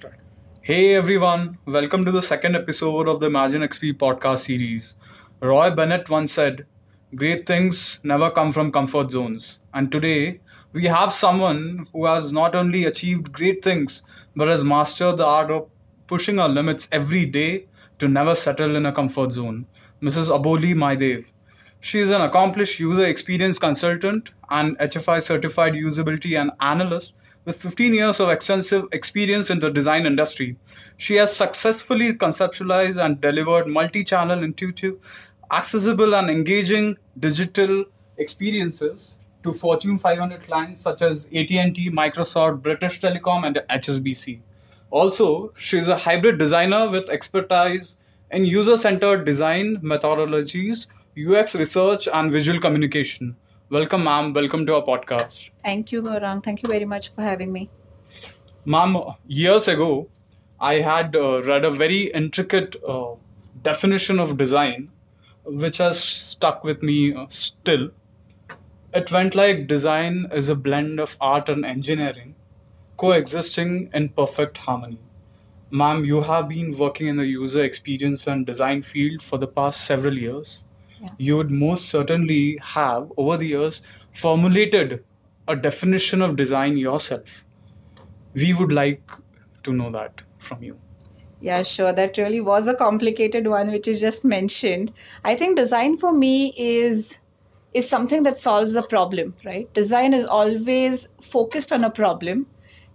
Start. Hey everyone, welcome to the second episode of the Imagine XP podcast series. Roy Bennett once said, Great things never come from comfort zones. And today, we have someone who has not only achieved great things, but has mastered the art of pushing our limits every day to never settle in a comfort zone. Mrs. Aboli Maydeo. She is an accomplished user experience consultant and HFI certified usability and analyst with 15 years of extensive experience in the design industry. She has successfully conceptualized and delivered multi-channel intuitive, accessible and engaging digital experiences to Fortune 500 clients such as AT&T, Microsoft, British Telecom and HSBC. Also, she is a hybrid designer with expertise in user-centered design methodologies UX research and visual communication. Welcome, ma'am. Welcome to our podcast. Thank you, Gaurang. Thank you very much for having me. Ma'am, years ago, I had uh, read a very intricate uh, definition of design, which has stuck with me uh, still. It went like design is a blend of art and engineering coexisting in perfect harmony. Ma'am, you have been working in the user experience and design field for the past several years Yeah. you would most certainly have over the years formulated a definition of design yourself. We would like to know that from you. Yeah, sure. That really was a complicated one, which is just mentioned. I think design for me is is something that solves a problem, right? Design is always focused on a problem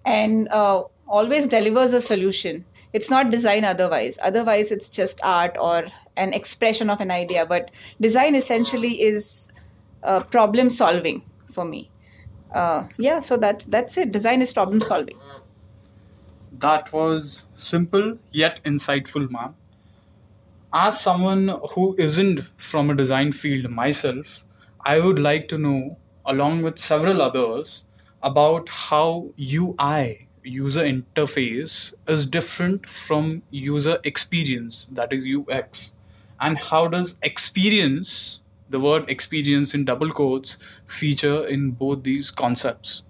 and uh, always delivers a solution. It's not design otherwise. Otherwise, it's just art or an expression of an idea. But design essentially is uh, problem solving for me. Uh, yeah, so that's that's it. Design is problem solving. That was simple yet insightful, ma'am. As someone who isn't from a design field myself, I would like to know, along with several others, about how UI, user interface, is different from user experience, that is UX. And how does experience, the word experience in double quotes, feature in both these concepts?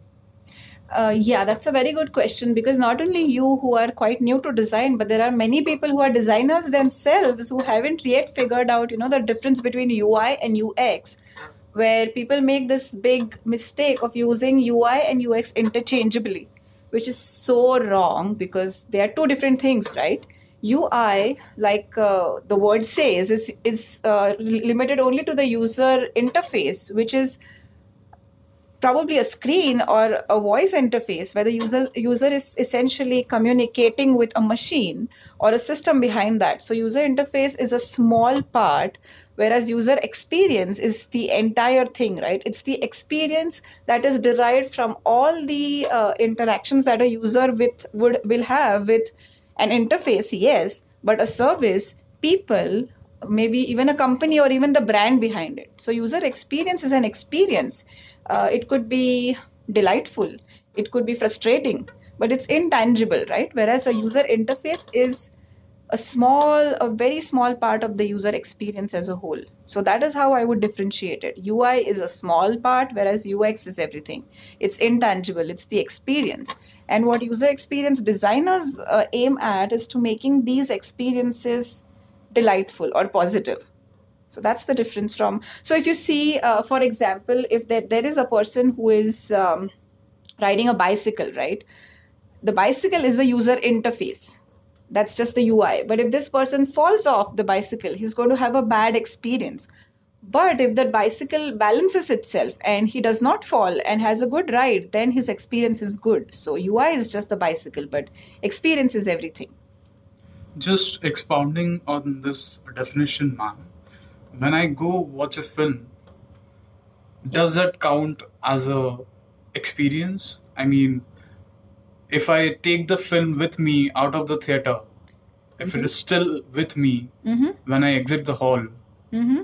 Uh, yeah, that's a very good question because not only you who are quite new to design, but there are many people who are designers themselves who haven't yet figured out, you know, the difference between UI and UX, where people make this big mistake of using UI and UX interchangeably, which is so wrong because they are two different things, right? UI, like uh, the word says, is is uh, limited only to the user interface, which is probably a screen or a voice interface where the user user is essentially communicating with a machine or a system behind that so user interface is a small part whereas user experience is the entire thing right it's the experience that is derived from all the uh, interactions that a user with would will have with an interface yes but a service people maybe even a company or even the brand behind it. So, user experience is an experience. Uh, it could be delightful, it could be frustrating, but it's intangible, right? Whereas a user interface is a small, a very small part of the user experience as a whole. So, that is how I would differentiate it. UI is a small part, whereas UX is everything. It's intangible, it's the experience. And what user experience designers uh, aim at is to making these experiences delightful or positive so that's the difference from so if you see uh, for example if there, there is a person who is um, riding a bicycle right the bicycle is the user interface that's just the ui but if this person falls off the bicycle he's going to have a bad experience but if that bicycle balances itself and he does not fall and has a good ride then his experience is good so ui is just the bicycle but experience is everything Just expounding on this definition, ma'am. When I go watch a film, does that count as a experience? I mean, if I take the film with me out of the theater, if it is still with me mm-hmm. when I exit the hall, Mm-hmm.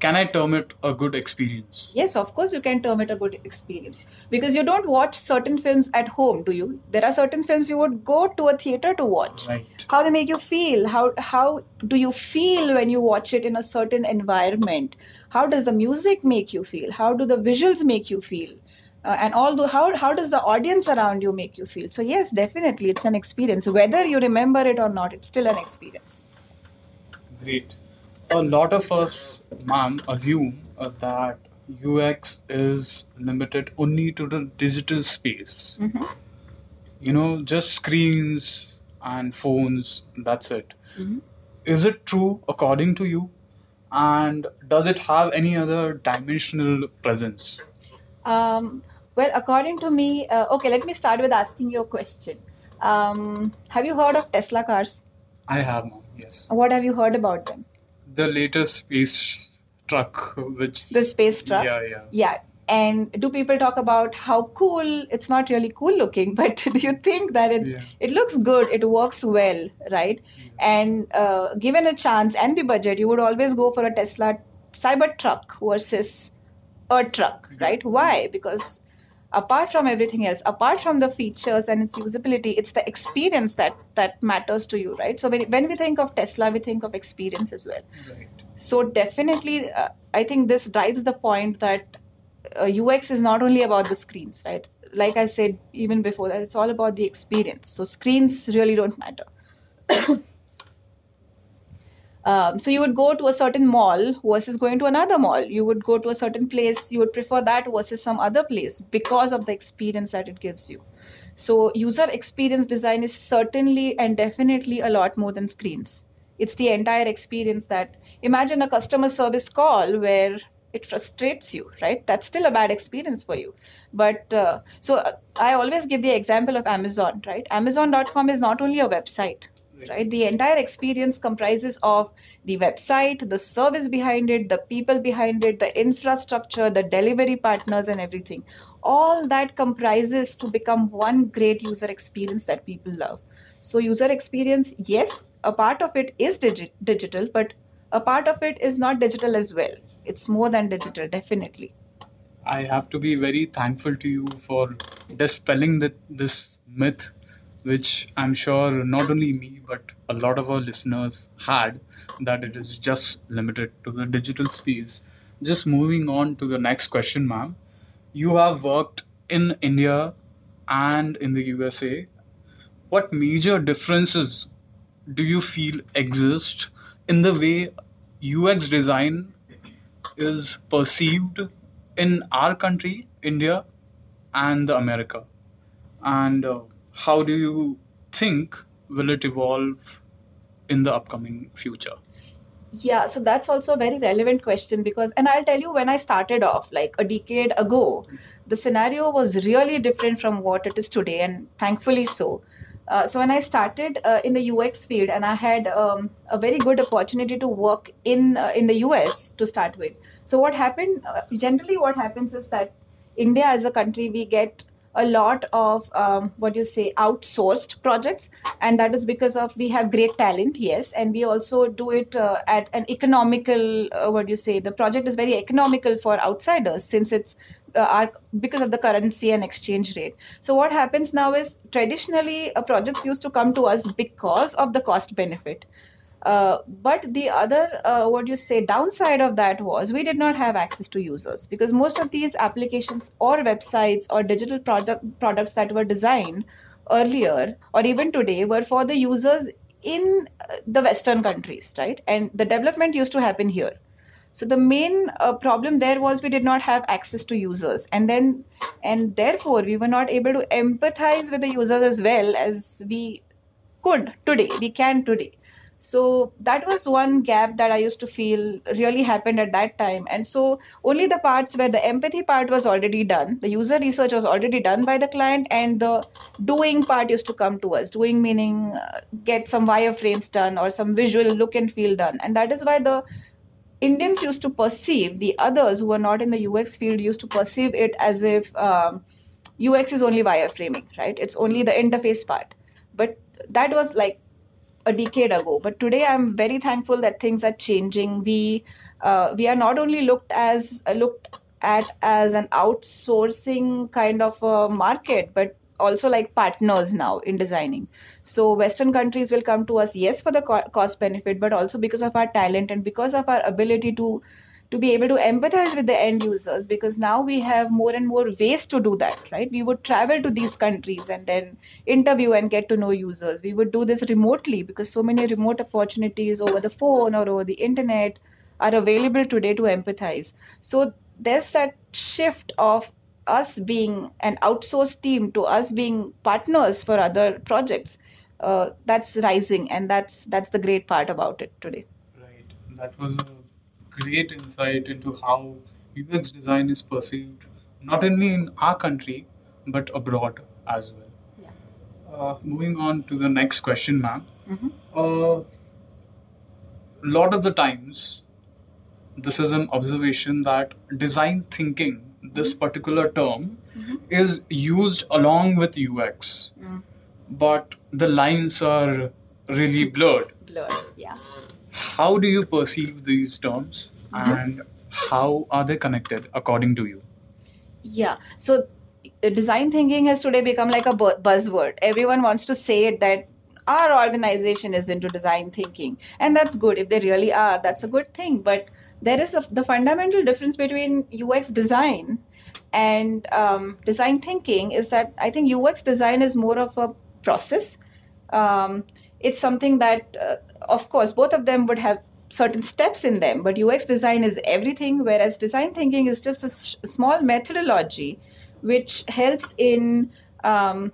can I term it a good experience? Yes, of course, you can term it a good experience because you don't watch certain films at home, do you? There are certain films you would go to a theater to watch. Right. How they make you feel? How how do you feel when you watch it in a certain environment? How does the music make you feel? How do the visuals make you feel? Uh, and all the how how does the audience around you make you feel so yes definitely it's an experience whether you remember it or not it's still an experience Great. A lot of us, ma'am, assume uh, that UX is limited only to the digital space. Mhm. You know, just screens and phones, that's it. Mhm. Is it true according to you? And does it have any other dimensional presence? Um, well, according to me, uh, okay, let me start with asking you a question. Um, have you heard of Tesla cars? I have, yes. What have you heard about them? The latest space truck, which. The space truck? Yeah, yeah. Yeah. And do people talk about how cool? It's not really cool looking, but do you think that it's Yeah. it looks good, it works well, right? And uh, given a chance and the budget, you would always go for a Tesla Cybertruck versus a truck, right? Why? Because apart from everything else, apart from the features and its usability, it's the experience that that matters to you, right? So when, when we think of Tesla, we think of experience as well. Right. So definitely, uh, I think this drives the point that uh, UX is not only about the screens, right? Like I said even before that, it's all about the experience. So screens really don't matter. Um, so you would go to a certain mall versus going to another mall. You would go to a certain place. You would prefer that versus some other place because of the experience that it gives you. So user experience design is certainly and definitely a lot more than screens. It's the entire experience that imagine a customer service call where it frustrates you, right? That's still a bad experience for you. But uh, so uh, I always give the example of Amazon, right? Amazon.com is not only a website, right? The entire experience comprises of the website the service behind it the people behind it the infrastructure the delivery partners and everything. All that comprises to become one great user experience that people love. So user experience yes a part of it is digi- digital but a part of it is not digital as well. It's more than digital definitely. I have to be very thankful to you for dispelling the, this myth, which I'm sure not only me but a lot of our listeners had, that it is just limited to the digital space. Just moving on to the next question, ma'am. You have worked in India and in the USA. What major differences do you feel exist in the way UX design is perceived in our country, India, and the America? And uh, how do you think will it evolve in the upcoming future? Yeah, so that's also a very relevant question because, and I'll tell you, when I started off like a decade ago, the scenario was really different from what it is today, and thankfully so. Uh, so when I started uh, in the UX field, and I had um, a very good opportunity to work in uh, in the US to start with. So what happened? Uh, generally, what happens is that India as a country, we get a lot of um, what you say outsourced projects. And that is because of we have great talent yes. And we also do it uh, at an economical uh, what do you say the project is very economical for outsiders since it's uh, because of the currency and exchange rate. So what happens now is traditionally uh, projects used to come to us because of the cost benefit uh, but the other, uh, what you say, downside of that was we did not have access to users because most of these applications or websites or digital product products that were designed earlier or even today were for the users in uh, the Western countries, right? And the development used to happen here. So the main uh, problem there was we did not have access to users, and then and therefore we were not able to empathize with the users as well as we could today. We can today so that was one gap that i used to feel really happened at that time. And so only the parts where the empathy part was already done the user research was already done by the client and the doing part used to come to us. Doing meaning uh, get some wireframes done or some visual look and feel done. And that is why the indians used to perceive the others who were not in the ux field used to perceive it as if um, ux is only wireframing right? It's only the interface part. But that was like a decade ago. But today i'm very thankful that things are changing. We uh, we are not only looked as uh, looked at as an outsourcing kind of a market but also like partners now in designing. So western countries will come to us yes for the co- cost benefit but also because of our talent and because of our ability to to be able to empathize with the end users because now we have more and more ways to do that right? We would travel to these countries and then interview and get to know users. We would do this remotely because so many remote opportunities over the phone or over the internet are available today to empathize. So there's that shift of us being an outsourced team to us being partners for other projects uh, that's rising and that's that's the great part about it today. Right. That was a great insight into how UX design is perceived not only in our country but abroad as well. Yeah. Uh, moving on to the next question, ma'am. Mhm. A lot of the times, this is an observation that design thinking, this particular term, Mhm. is used along with UX, Mm. but the lines are really blurred. blurred yeah How do you perceive these terms Mhm. and how are they connected according to you? Yeah. So design thinking has today become like a bu- buzzword. Everyone wants to say it that our organization is into design thinking. And that's good. If they really are, that's a good thing. But there is a, the fundamental difference between UX design and um, design thinking is that I think UX design is more of a process. Um, it's something that, uh, of course, both of them would have certain steps in them, but UX design is everything, whereas design thinking is just a small methodology which helps in um,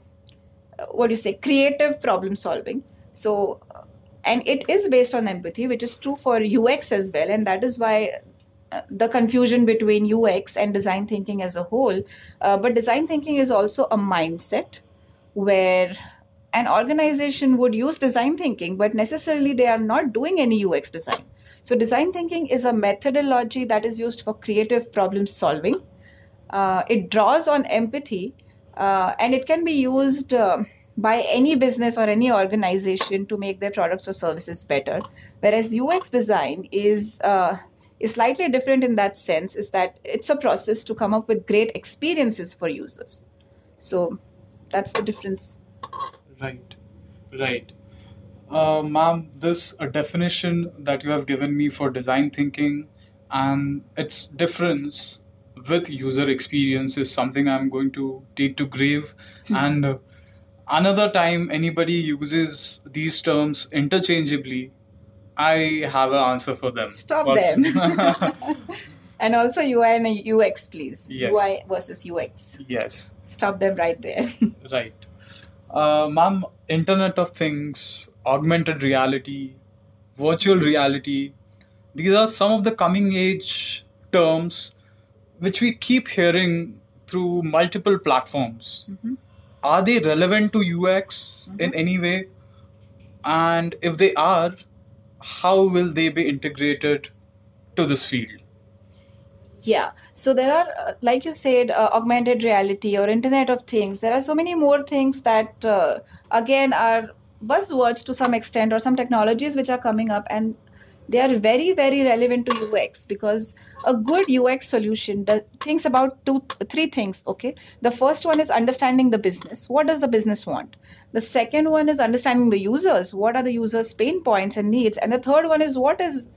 what do you say, creative problem solving. So, uh, and it is based on empathy, which is true for UX as well, and that is why uh, the confusion between UX and design thinking as a whole. Uh, but design thinking is also a mindset where an organization would use design thinking, but necessarily they are not doing any UX design. So, design thinking is a methodology that is used for creative problem solving. Uh, it draws on empathy uh, and it can be used uh, by any business or any organization to make their products or services better. Whereas UX design is uh, is slightly different in that sense, is that it's a process to come up with great experiences for users. So that's the difference. Right, right. Uh, ma'am, this uh, definition that you have given me for design thinking and its difference with user experience is something I'm going to take to grave. and uh, another time anybody uses these terms interchangeably, I have an answer for them. Stop For- them. and also UI and UX, please. Yes. UI versus UX. yes. Stop them right there. Right. Uh, ma'am, Internet of Things, augmented reality, virtual reality, these are some of the coming age terms which we keep hearing through multiple platforms. Mhm. Are they relevant to UX in any way? And if they are, how will they be integrated to this field? Yeah. So there are, uh, like you said, uh, augmented reality or Internet of Things. There are so many more things that, uh, again, are buzzwords to some extent or some technologies which are coming up and they are very, very relevant to UX because a good UX solution thinks about two, three things. Okay. The first one is understanding the business. What does the business want? The second one is understanding the users. What are the users' pain points and needs? And the third one is what is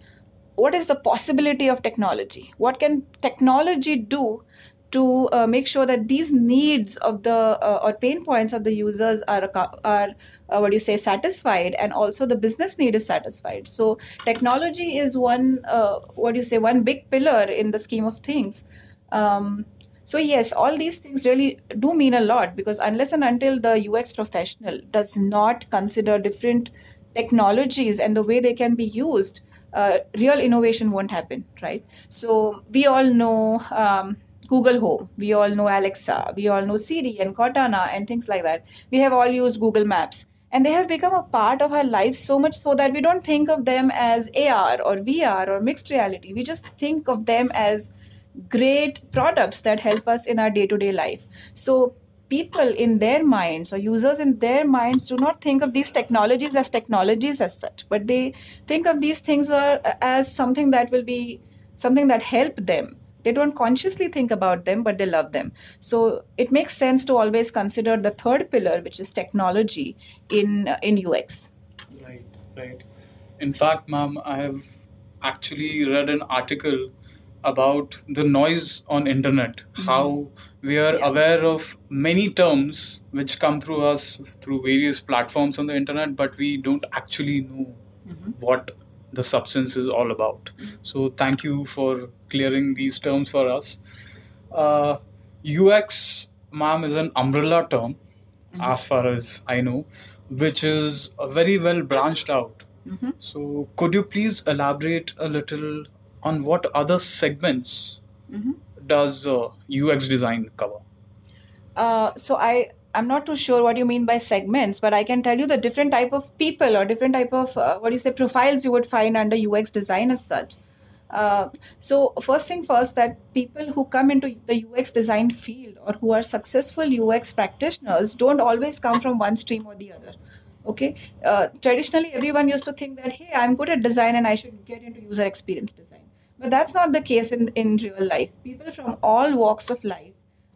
what is the possibility of technology? What can technology do to uh, make sure that these needs of the uh, or pain points of the users are are uh, what do you say satisfied and also the business need is satisfied? So technology is one uh, what do you say one big pillar in the scheme of things. Um, so yes all these things really do mean a lot because unless and until the ux professional does not consider different technologies and the way they can be used uh, real innovation won't happen, right? So we all know um, Google Home, we all know Alexa, we all know Siri and Cortana and things like that. We have all used Google Maps. And they have become a part of our lives so much so that we don't think of them as AR or VR or mixed reality. We just think of them as great products that help us in our day to day life. So people in their minds or users in their minds do not think of these technologies as technologies as such, but they think of these things are, as something that will be something that help them. They don't consciously think about them, but they love them. So it makes sense to always consider the third pillar, which is technology, in in UX. Right, right. In fact, ma'am, I have actually read an article about the noise on internet how we are Yeah. aware of many terms which come through us through various platforms on the internet but we don't actually know what the substance is all about. So thank you for clearing these terms for us. Uh, ux ma'am is an umbrella term as far as i know which is very well branched out. Mhm. so, could you please elaborate a little on what other segments Mhm. does uh, UX design cover? Uh, so I I'm not too sure what you mean by segments, but I can tell you the different type of people or different type of uh, what do you say profiles you would find under UX design as such. Uh, so first thing first, that people who come into the UX design field or who are successful UX practitioners don't always come from one stream or the other. Okay, uh, traditionally everyone used to think that hey, I'm good at design and I should get into user experience design, but that's not the case in in real life. People from all walks of life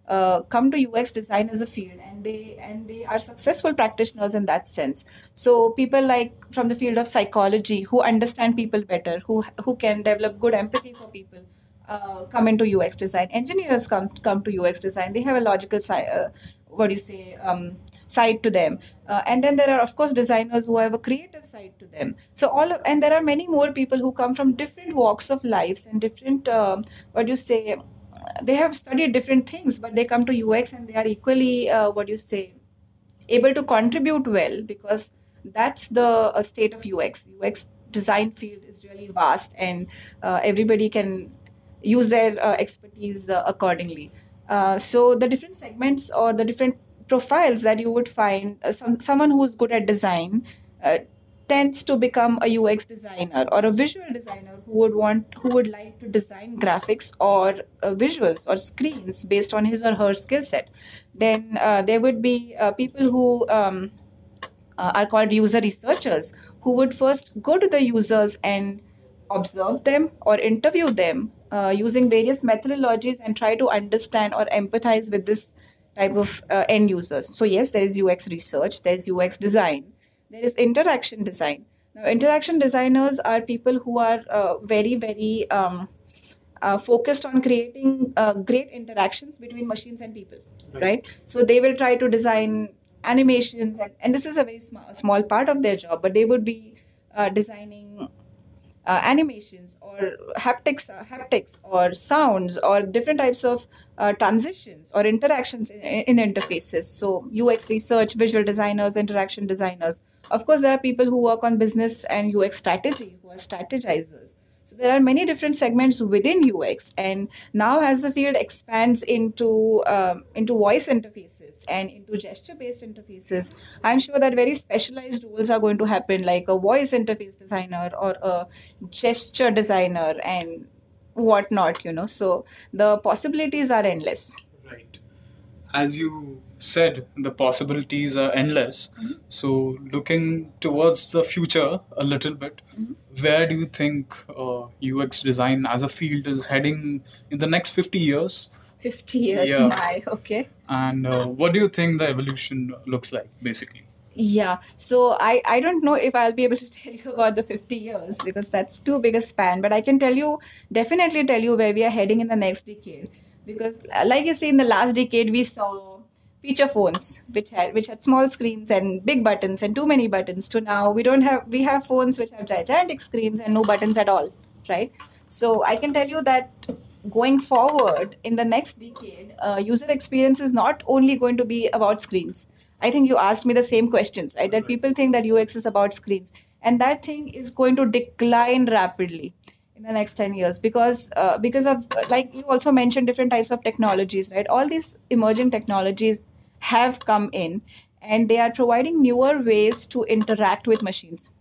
uh, come to UX design as a field, and they and they are successful practitioners in that sense. So people like from the field of psychology who understand people better, who who can develop good empathy for people, uh, come into UX design. Engineers come come to UX design. They have a logical. Uh, what do you say? Um, side to them. Uh, and then there are of course designers who have a creative side to them. So all of, and there are many more people who come from different walks of lives and different um, what do you say they have studied different things but they come to ux and they are equally uh, what do you say able to contribute well because that's the uh, state of ux ux design field is really vast and uh, everybody can use their uh, expertise uh, accordingly uh, so the different segments or the different profiles that you would find uh, some someone who's good at design uh, tends to become a UX designer or a visual designer who would want who would like to design graphics or uh, visuals or screens based on his or her skill set. Then uh, there would be uh, people who um, uh, are called user researchers who would first go to the users and observe them or interview them uh, using various methodologies and try to understand or empathize with this type of uh, end users. So yes, there is UX research, there is UX design, there is interaction design. Now, interaction designers are people who are uh, very, very um, uh, focused on creating uh, great interactions between machines and people, Right. right? So they will try to design animations, and, and this is a very small, small part of their job, but they would be uh, designing uh, animations or haptics, uh, haptics or sounds or different types of uh, transitions or interactions in, in interfaces. So UX research, visual designers, interaction designers. Of course, there are people who work on business and UX strategy, who are strategizers. So there are many different segments within UX, and now as the field expands into um, into voice interfaces and into gesture-based interfaces, I'm sure that very specialized roles are going to happen, like a voice interface designer or a gesture designer and whatnot. You know, so the possibilities are endless. Right. As you said, the possibilities are endless. So, looking towards the future a little bit, where do you think uh, UX design as a field is heading in the next 50 years? 50 years, Yeah. my okay. And uh, what do you think the evolution looks like, basically? Yeah, so I, I don't know if I'll be able to tell you about the 50 years because that's too big a span, but I can tell you, definitely tell you where we are heading in the next decade. Because, uh, like you see, in the last decade, we saw feature phones which had which had small screens and big buttons and too many buttons to now we don't have we have phones which have gigantic screens and no buttons at all right? So i can tell you that going forward in the next decade uh, user experience is not only going to be about screens. I think you asked me the same questions right? That people think that ux is about screens. And that thing is going to decline rapidly in the next 10 years because uh, because of like you also mentioned different types of technologies right? All these emerging technologies have come in and they are providing newer ways to interact with machines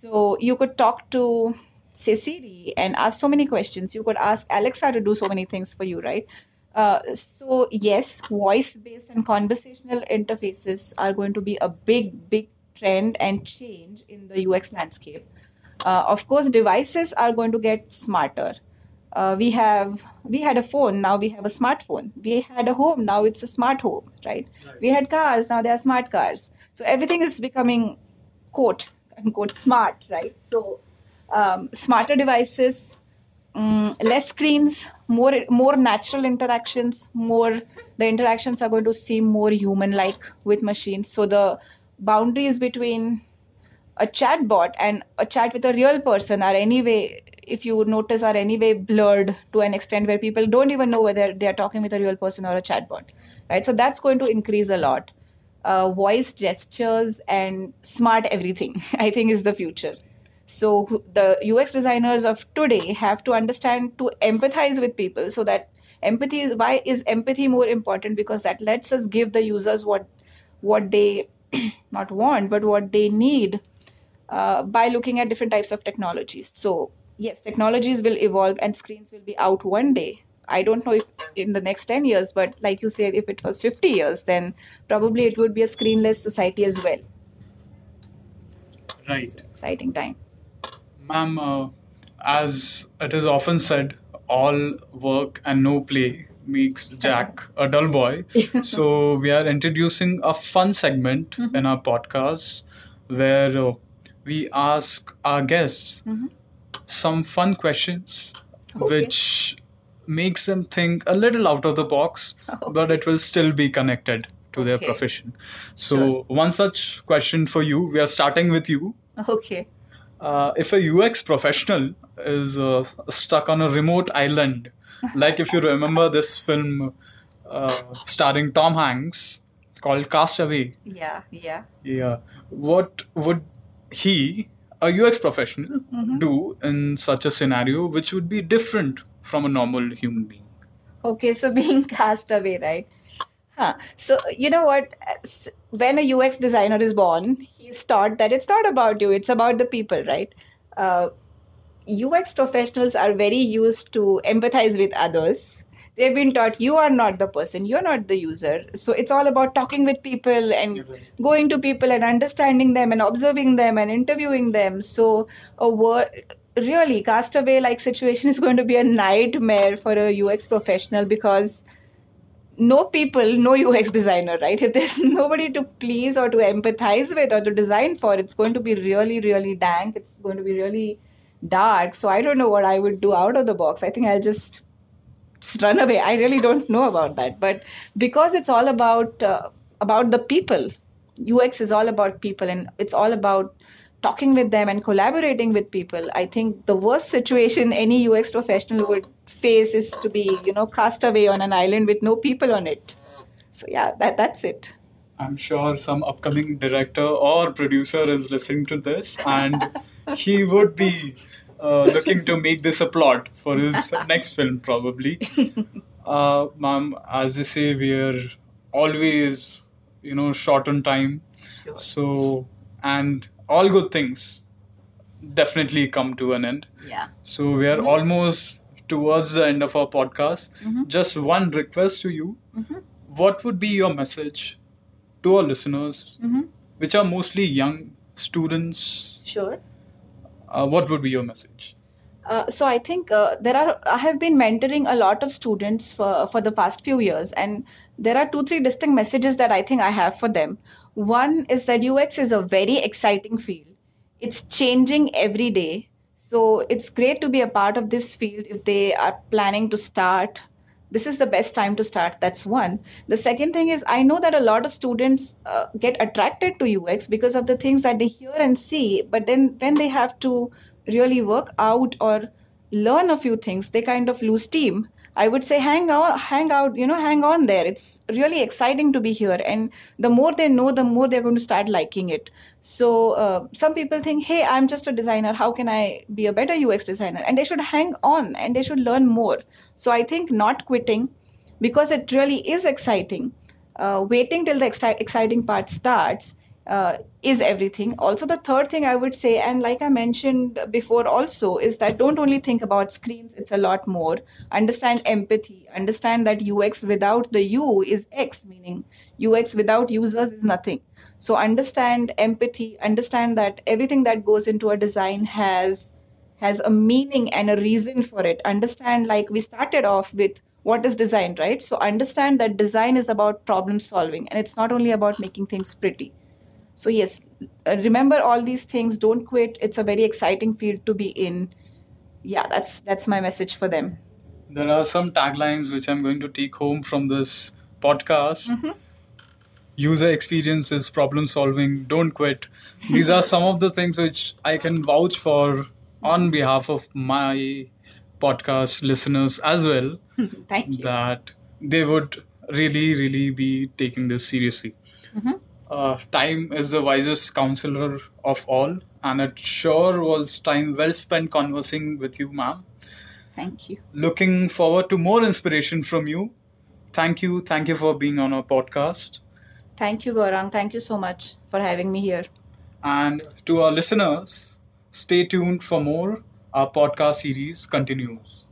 so you could talk to say Siri and ask so many questions. You could ask Alexa to do so many things for you, right? Uh, so yes, voice-based and conversational interfaces are going to be a big, big trend and change in the UX landscape. Uh, of course, devices are going to get smarter. Uh, we have we had a phone, now we have a smartphone. We had a home, now it's a smart home, right? We had cars, now they are smart cars. So everything is becoming quote unquote smart, right? So um, smarter devices, mm, less screens, more more natural interactions, more the interactions are going to seem more human-like with machines. So the boundaries between a chatbot and a chat with a real person are anyway, if you notice, are anyway blurred to an extent where people don't even know whether they are talking with a real person or a chatbot, right? So that's going to increase a lot. Uh, voice gestures and smart everything, I think, is the future. So the UX designers of today have to understand to empathize with people so that empathy is why is empathy more important because that lets us give the users what what they not want but what they need uh, by looking at different types of technologies. So yes, technologies will evolve and screens will be out one day. I don't know if in the next 10 years, but like you said, if it was 50 years, then probably it would be a screenless society as well. Right. Exciting time. Ma'am, uh, as it is often said, all work and no play makes Jack a dull boy. so we are introducing a fun segment Mhm. in our podcast where uh, we ask our guests Mhm. some fun questions Okay. which makes them think a little out of the box but it will still be connected to their Okay. profession so Sure. one such question for you we are starting with you Okay. uh, if a UX professional is uh, stuck on a remote island, like if you remember this film uh, starring Tom Hanks called Castaway, Yeah, yeah. yeah, what would he, a UX professional, Mhm. do in such a scenario which would be different from a normal human being? Okay, so being cast away, right? Huh. So you know what? When a UX designer is born, he's taught that it's not about you; it's about the people, right? Uh, UX professionals are very used to empathize with others. They've been taught you are not the person, you're not the user. So it's all about talking with people and going to people and understanding them and observing them and interviewing them. So a word really castaway like situation is going to be a nightmare for a UX professional because no people, no UX designer, right? If there's nobody to please or to empathize with or to design for, it's going to be really, really dank. It's going to be really dark. So I don't know what I would do out of the box. I think I'll just just run away. I really don't know about that. But because it's all about uh, about the people, UX is all about people, and it's all about talking with them and collaborating with people. I think the worst situation any UX professional would face is to be, you know, cast away on an island with no people on it. So yeah, that that's it. I'm sure some upcoming director or producer is listening to this and he would be uh, looking to make this a plot for his next film, probably. Uh, ma'am, as they say, we're always, you know, short on time. Sure. So, and all good things definitely come to an end. Yeah. So, we are almost towards the end of our podcast. Mhm. Just one request to you. Mhm. What would be your message to our listeners, Mm-hmm. which are mostly young students? Sure. Uh, what would be your message? Uh, so I think uh, there are. I have been mentoring a lot of students for for the past few years, and there are two three distinct messages that I think I have for them. One is that UX is a very exciting field. It's changing every day, so it's great to be a part of this field if they are planning to start. This is the best time to start. That's one. The second thing is, I know that a lot of students uh, get attracted to UX because of the things that they hear and see, but then when they have to really work out or learn a few things they kind of lose steam i would say hang on hang out you know hang on there. It's really exciting to be here. And the more they know the more they're going to start liking it. So uh, some people think hey i'm just a designer. How can i be a better ux designer? And they should hang on and they should learn more. So i think not quitting because it really is exciting. Uh, waiting till the exci- exciting part starts uh, is everything. Also, the third thing I would say, and like I mentioned before, also, is that don't only think about screens, it's a lot more. Understand empathy, understand that UX without the U is X, meaning UX without users is nothing. So, understand empathy, understand that everything that goes into a design has has a meaning and a reason for it understand like we started off with what is design right so understand that design is about problem solving and it's not only about making things pretty so yes uh, remember all these things don't quit it's a very exciting field to be in yeah, that's that's my message for them. There are some taglines which I'm going to take home from this podcast. Mhm. User experience is problem solving. Don't quit. These are some of the things which I can vouch for on behalf of my podcast listeners as well. Thank you. that they would really, really be taking this seriously. Mhm. Uh, time is the wisest counselor of all, and it sure was time well spent conversing with you, ma'am. Thank you. Looking forward to more inspiration from you. Thank you. Thank you for being on our podcast. Thank you, Gaurang. Thank you so much for having me here. And to our listeners, stay tuned for more. Our podcast series continues.